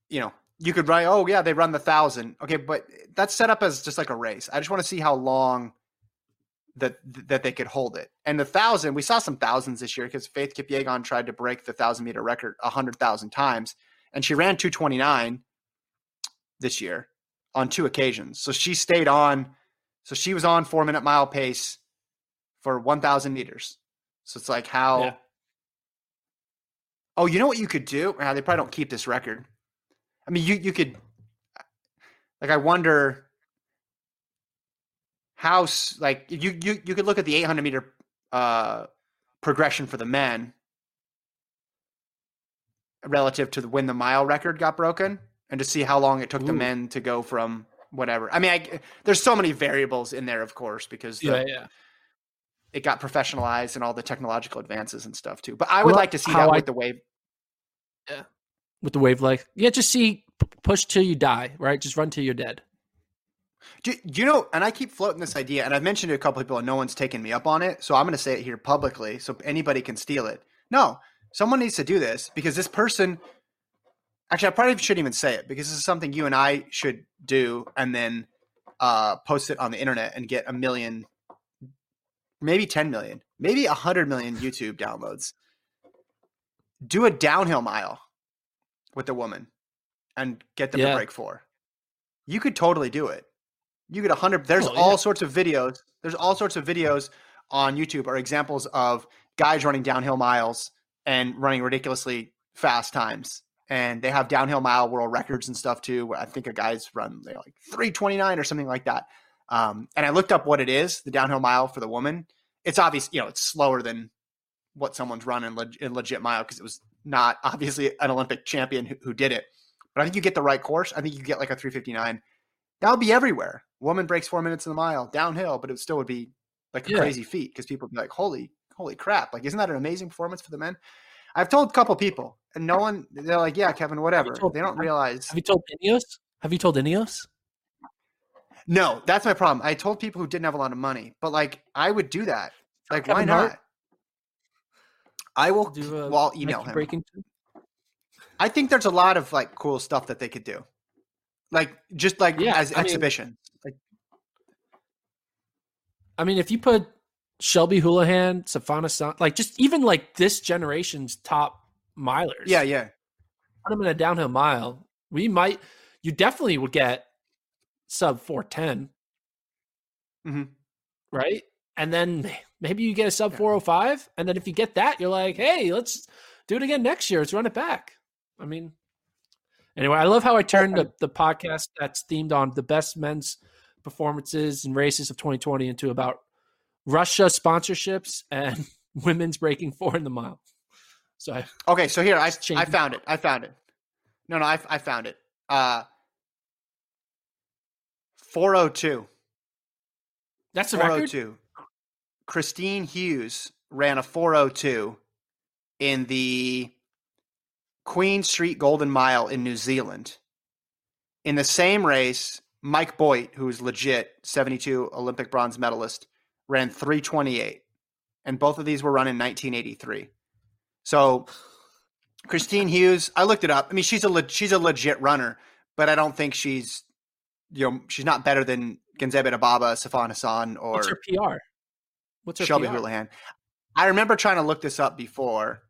you know, you could write, oh yeah, they run the thousand. Okay, but that's set up as just like a race. I just want to see how long that that they could hold it. And the thousand, we saw some thousands this year because Faith Kipyegon tried to break the thousand meter record a hundred thousand times, and she ran two twenty nine this year on two occasions. So she stayed on. So she was on four minute mile pace for one thousand meters. So it's like how. Yeah. Oh, you know what you could do? Well, they probably don't keep this record. I mean, you you could like I wonder how like you you you could look at the 800 meter uh, progression for the men relative to the, when the mile record got broken and to see how long it took Ooh. the men to go from whatever. I mean, I, there's so many variables in there, of course, because the, yeah, yeah. it got professionalized and all the technological advances and stuff too. But I would well, like to see that I, with the wave. Yeah with the wave like yeah just see push till you die right? Just run till you're dead. Do, do, you know and i keep floating this idea and i've mentioned it to a couple people and no one's taken me up on it so i'm going to say it here publicly so anybody can steal it. No someone needs to do this because this person actually i probably shouldn't even say it because this is something you and i should do and then uh, post it on the internet and get a million maybe 10 million maybe 100 million youtube downloads. Do a downhill mile with a woman and get them yeah. to break four. You could totally do it. You could 100 there's oh, all sorts of videos. There's all sorts of videos on YouTube are examples of guys running downhill miles and running ridiculously fast times. And they have downhill mile world records and stuff too. Where I think a guy's run like 329 or something like that. Um, and I looked up what it is, the downhill mile for the woman. It's obvious, you know, it's slower than what someone's run in, leg- in legit mile because it was not obviously an Olympic champion who, who, did it. But I think you get the right course. I think you get like a 359. That would be everywhere. Woman breaks four minutes in the mile downhill, but it still would be like a yeah. crazy feat because people would be like, holy, holy crap. Like, isn't that an amazing performance for the men? I've told a couple people and no one, they're like, yeah, Kevin, whatever. Told, they don't realize. Have you told Ineos? Have you told Ineos? No, that's my problem. I told people who didn't have a lot of money, but like I would do that. Like, Kevin why not? Hart? I will. Do a, well, I'll email him. Breaking. I think there's a lot of like cool stuff that they could do, like just like yeah, as I exhibition. like, I mean, if you put Shelby Houlihan, Hassan, like just even like this generation's top milers. Yeah, yeah. Put them in a downhill mile. We might. You definitely would get sub four ten. mm-hmm. Right, and then maybe you get a sub 405 and then if you get that you're like hey let's do it again next year. Let's run it back. I mean anyway i love how i turned the, the podcast that's themed on the best men's performances and races of 2020 into about russia sponsorships and women's breaking four in the mile. So I, okay so here i, I found it. i found it. No no i, I found it. Uh 402 that's a 402 record? Christine Hughes ran a 402 in the Queen Street Golden Mile in New Zealand. In the same race, Mike Boit, who's legit 72 Olympic bronze medalist, ran 328. And both of these were run in 1983. So Christine Hughes, I looked it up. I mean, she's a le- she's a legit runner, but I don't think she's you know she's not better than Genzebe Dibaba, Sifan Hassan, or What's her PR? What's Shelby PR? Houlihan? I remember trying to look this up before,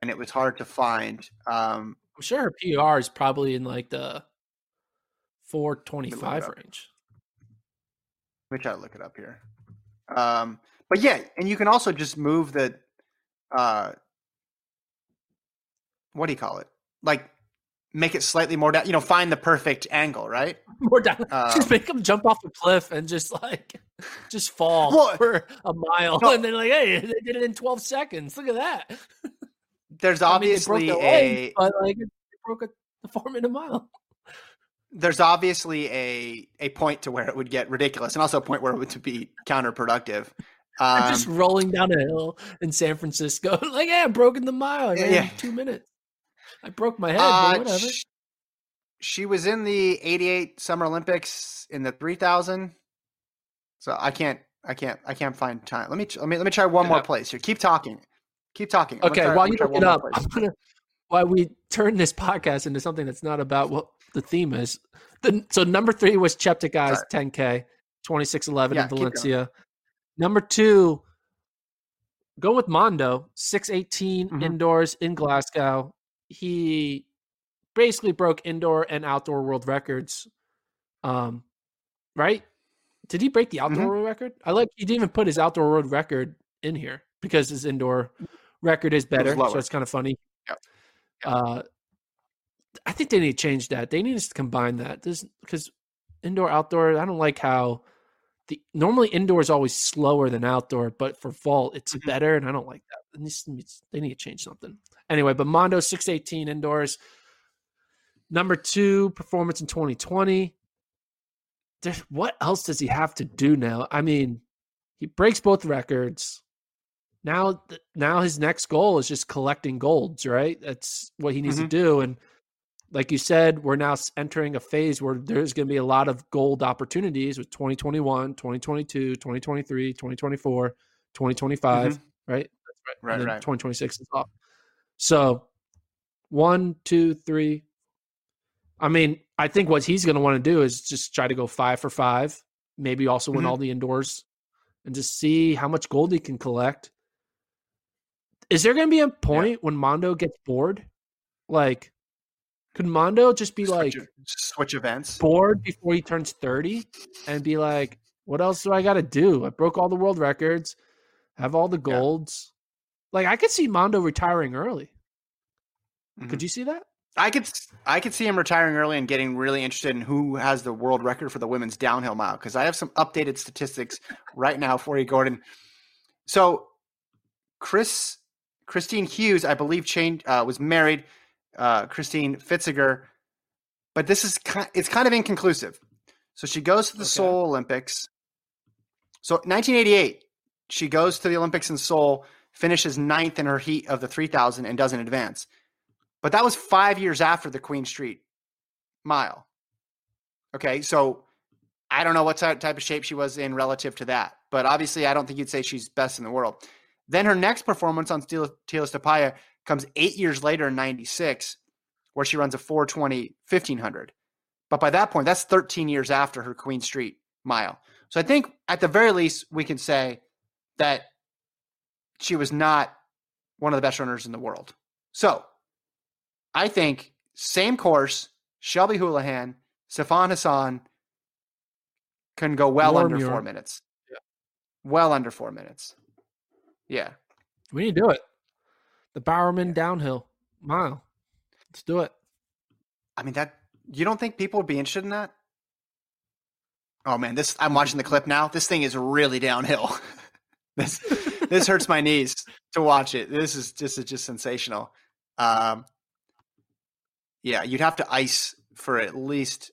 and it was hard to find. Um, I'm sure her PR is probably in like the 425 range. Let me try to look it up here. Um, but yeah, and you can also just move the, uh, what do you call it? Like make it slightly more down. You know, find the perfect angle, right? More down. Um, just make them jump off a cliff and just like just fall well, for a mile, no, and then like, hey, they did it in twelve seconds. Look at that. there's I mean, obviously broke their a but like they broke a, four minute mile. there's obviously a a point to where it would get ridiculous, and also a point where it would be counterproductive. Um, just rolling down a hill in San Francisco, like, hey, I've broken the mile. I Yeah, yeah. in two minutes. I broke my head, uh, but whatever. sh- she was in the '88 Summer Olympics in the 3000. So I can't, I can't, I can't find time. Let me, let me, let me try one more place here. Keep talking. Keep talking. I'm Okay, try- while you look it up, I'm gonna while we turn this podcast into something that's not about what the theme is. The, so number three was Cheptegei's Sorry. 10K, 2611 Yeah, in. Valencia. Number two, go with Mondo, 618 Mhm. indoors in Glasgow. He basically broke indoor and outdoor world records. Um, right? Did he break the outdoor Mhm. world record? I like he didn't even put his outdoor world record in here because his indoor record is better. So it's kind of funny. Yep. Uh, I think they need to change that. They need to combine that. This because indoor outdoor. I don't like how the normally indoor is always slower than outdoor, but for vault it's Mhm. better, and I don't like that. They need to change something. Anyway, but Mondo six eighteen indoors. Number two performance in 2020. What else does he have to do now? I mean, he breaks both records. Now, now his next goal is just collecting golds, right? That's what he needs Mhm. to do. And like you said, we're now entering a phase where there's going to be a lot of gold opportunities with 2021, 2022, 2023, 2024, 2025, right? That's right. Right, then right. 2026 is off. So one, two, three. I mean, I think what he's going to want to do is just try to go five for five, maybe also win Mhm. all the indoors and just see how much gold he can collect. Is there going to be a point when Mondo gets bored? Like, could Mondo just be like switch, switch events. bored before he turns 30 and be like, what else do I got to do? I broke all the world records, have all the golds. Like, I could see Mondo retiring early. Mhm. Could you see that? I could I could see him retiring early and getting really interested in who has the world record for the women's downhill mile because I have some updated statistics right now for you, Gordon. So, Chris Christine Hughes, I believe, changed uh, was married. Uh, Christine Pfitzinger, but this is ki- it's kind of inconclusive. So she goes to the Okay. Seoul Olympics. So 1988, she goes to the Olympics in Seoul, finishes ninth in her heat of the 3000, and doesn't advance. But that was five years after the Queen Street mile. Okay, so I don't know what type of shape she was in relative to that, but obviously I don't think you'd say she's best in the world. Then her next performance on Tila Tapaya comes eight years later in 96, where she runs a 420 1500. But by that point, that's 13 years after her Queen Street mile. So I think at the very least, we can say that she was not one of the best runners in the world. So I think same course, Shelby Houlihan, Sifan Hassan can go well under four minutes. Well under four minutes. Yeah. We need to do it. The Bowerman downhill mile. Let's do it. I mean that you don't think people would be interested in that? Oh man, this I'm watching the clip now. This thing is really downhill. this this hurts my knees to watch it. This is just is just sensational. Um yeah, you'd have to ice for at least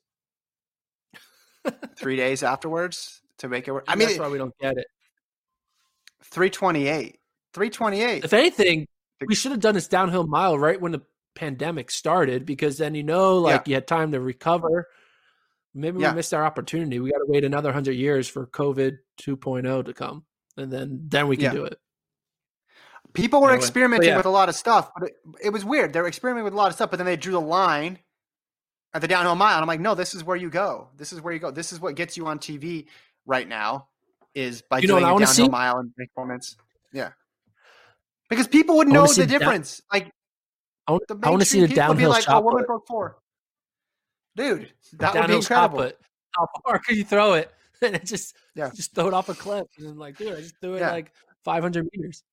three days afterwards to make it work. I mean, that's why we don't get it. 328. 328. If anything, we should have done this downhill mile right when the pandemic started because then you know, like you had time to recover. Maybe Yeah. we missed our opportunity. We got to wait another hundred years for COVID 2.0 to come, and then then we can Yeah. do it. People were Anyway, experimenting yeah. with a lot of stuff, but it, it was weird. They were experimenting with a lot of stuff, but then they drew the line at the downhill mile. And I'm like, no, this is where you go. This is where you go. This is what gets you on TV right now is by You know doing a downhill mile and performance. Yeah. Because people would know the down- difference. like I want, the I want to see the people would be downhill like, shot oh, woman broke four. Dude, that would be shot incredible. How far could you throw it? And it just Yeah. just throw it off a cliff. And then like, dude, I just threw it Yeah. like 500 meters.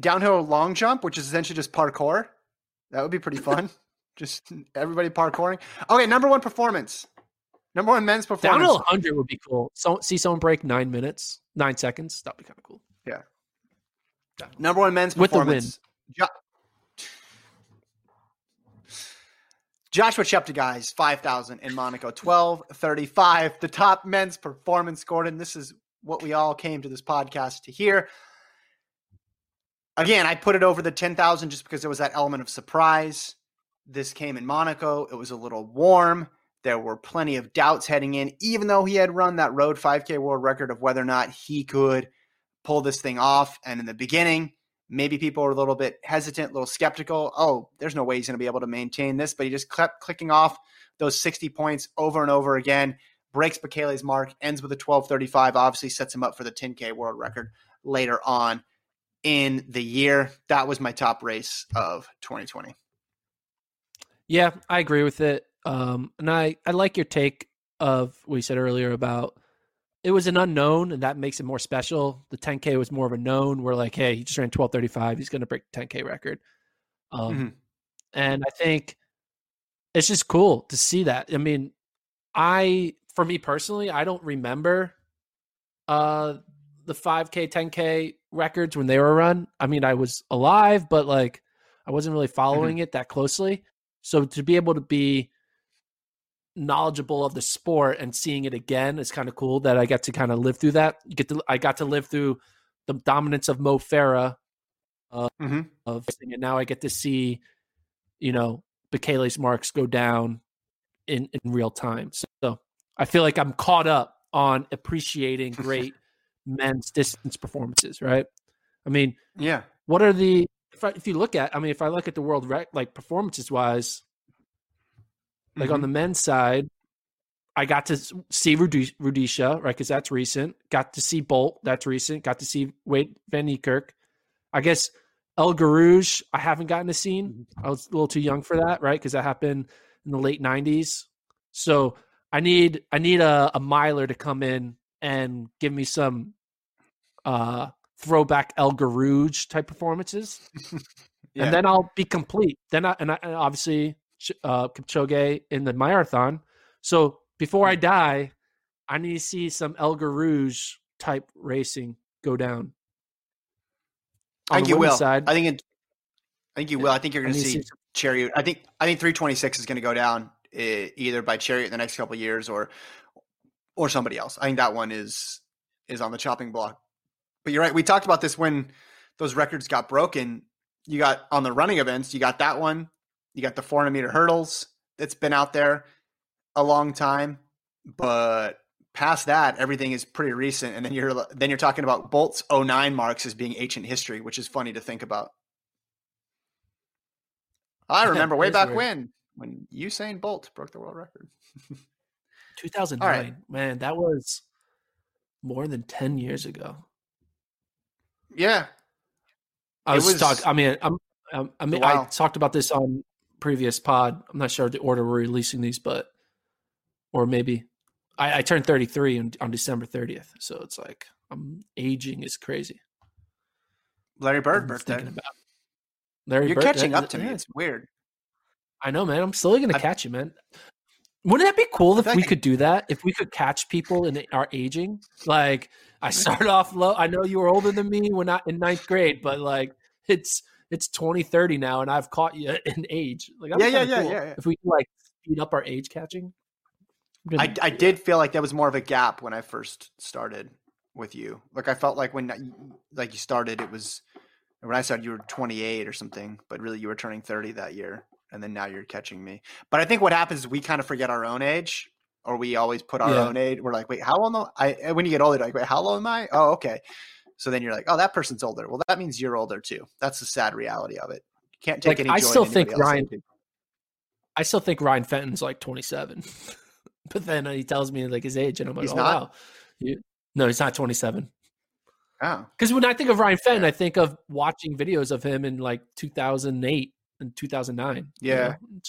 Downhill long jump, which is essentially just parkour. That would be pretty fun. just everybody parkouring. Okay, number one performance. Number one men's performance. Downhill 100 would be cool. So see someone break nine minutes, nine seconds. That'd be kind of cool. Number one men's With performance. Jo- Joshua Cheptegei's, 5,000 in Monaco, 1235. The top men's performance, Gordon. This is what we all came to this podcast to hear. Again, I put it over the 10,000 just because there was that element of surprise. This came in Monaco. It was a little warm. There were plenty of doubts heading in, even though he had run that road 5K world record of whether or not he could – pull this thing off. And in the beginning, maybe people were a little bit hesitant, a little skeptical. Oh, there's no way he's going to be able to maintain this, but he just kept clicking off those 60 points over and over again, breaks Bekele's mark, ends with a 1235, obviously sets him up for the 10K world record later on in the year. That was my top race of 2020. Yeah, I agree with it. Um, and I, I like your take of what you said earlier about it was an unknown and that makes it more special. The 10K was more of a known. We're like, hey, he just ran 1235. He's going to break the 10K record. Um, mm-hmm. And I think it's just cool to see that. I mean, I, for me personally, I don't remember uh, the 5K, 10K records when they were run. I mean, I was alive, but like I wasn't really following mm-hmm. it that closely. So to be able to be knowledgeable of the sport and seeing it again is kind of cool that I get to kind of live through that. You get to I got to live through the dominance of Mo Farah uh, mm-hmm. of and now I get to see, you know, Bekele's marks go down in in real time. So, so I feel like I'm caught up on appreciating great men's distance performances, right? I mean, yeah. What are the if, I, if you look at, I mean, if I look at the world rec, like performances wise, like mm-hmm. on the men's side, I got to see Rudisha, right? Because that's recent. Got to see Bolt, that's recent. Got to see Wayde Van Niekerk. I guess El Guerrouj, I haven't gotten to see. Mm-hmm. I was a little too young for that, right? Because that happened in the late '90s. So I need I need a, a miler to come in and give me some uh throwback El Guerrouj type performances, yeah. and then I'll be complete. Then I and, I, and obviously uh, Kipchoge in the marathon. So before I die, I need to see some El Guerrouj type racing go down. I think you will. Side, I think it. I think you will. I think you're going to see, see Cheruiyot. I think I think 326 is going to go down uh, either by Cheruiyot in the next couple years or or somebody else. I think that one is is on the chopping block. But you're right. We talked about this when those records got broken. You got on the running events. You got that one. You got the 400 meter hurdles. That's been out there a long time, but past that, everything is pretty recent. And then you're then you're talking about Bolt's 09 marks as being ancient history, which is funny to think about. I remember way back weird. when when Usain Bolt broke the world record. 2009, right. man, that was more than 10 years ago. Yeah. I was, was talking. I mean, I'm, I'm, I mean, I talked about this on previous pod. I'm not sure the order we're releasing these, but or maybe I, I turned 33 on, on, December 30th, so it's like I'm aging is crazy. Larry Bird birthday. About. Larry You're Bird, catching up to me. It's weird. I know, man. I'm slowly gonna catch you, man. Wouldn't that be cool if we could do that? If we could catch people in our aging, like I started off low. I know you were older than me when I in ninth grade, but like it's it's 2030 now, and I've caught you in age. Like yeah, yeah, yeah, cool. yeah, yeah. If we like speed up our age catching, I I did feel like that was more of a gap when I first started with you. Like I felt like when like you started, it was when I started you were 28 or something, but really you were turning 30 that year, and then now you're catching me. But I think what happens is we kind of forget our own age, or we always put our yeah. own age. We're like, wait, how old am I? When you get older, like, wait, how old am I? Oh, okay. So then you're like, oh, that person's older. Well, that means you're older too. That's the sad reality of it. You can't take like, any. I still think Ryan. I still think Ryan Fenton's like 27, but then uh, he tells me like his age, and I'm like, he's oh not? wow, you, no, he's not 27. Oh, because when I think of Ryan Fenton, I think of watching videos of him in like 2008 and 2009. Yeah. You know?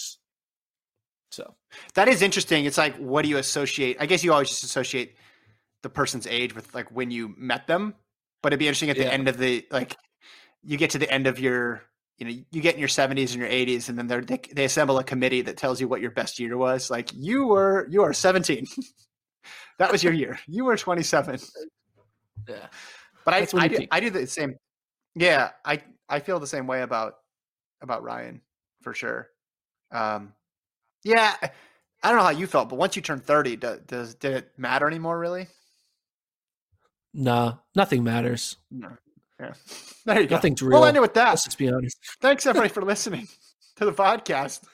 So that is interesting. It's like, what do you associate? I guess you always just associate the person's age with like when you met them but it'd be interesting at the yeah. end of the like you get to the end of your you know you get in your 70s and your 80s and then they they assemble a committee that tells you what your best year was like you were you are 17 that was your year. You were 27 yeah. But I I do, I do the same yeah I I feel the same way about about Ryan for sure. Um Yeah, I don't know how you felt, but once you turn 30, does, does did it matter anymore really? No, nothing matters. No. Yeah. There you go. Nothing's real. We'll end it with that. Let's be honest. Thanks everybody for listening to the podcast.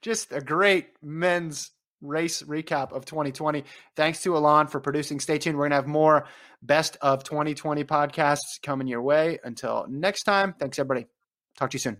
Just a great men's race recap of 2020. Thanks to Alon for producing. Stay tuned. We're going to have more best of 2020 podcasts coming your way. Until next time, thanks everybody. Talk to you soon.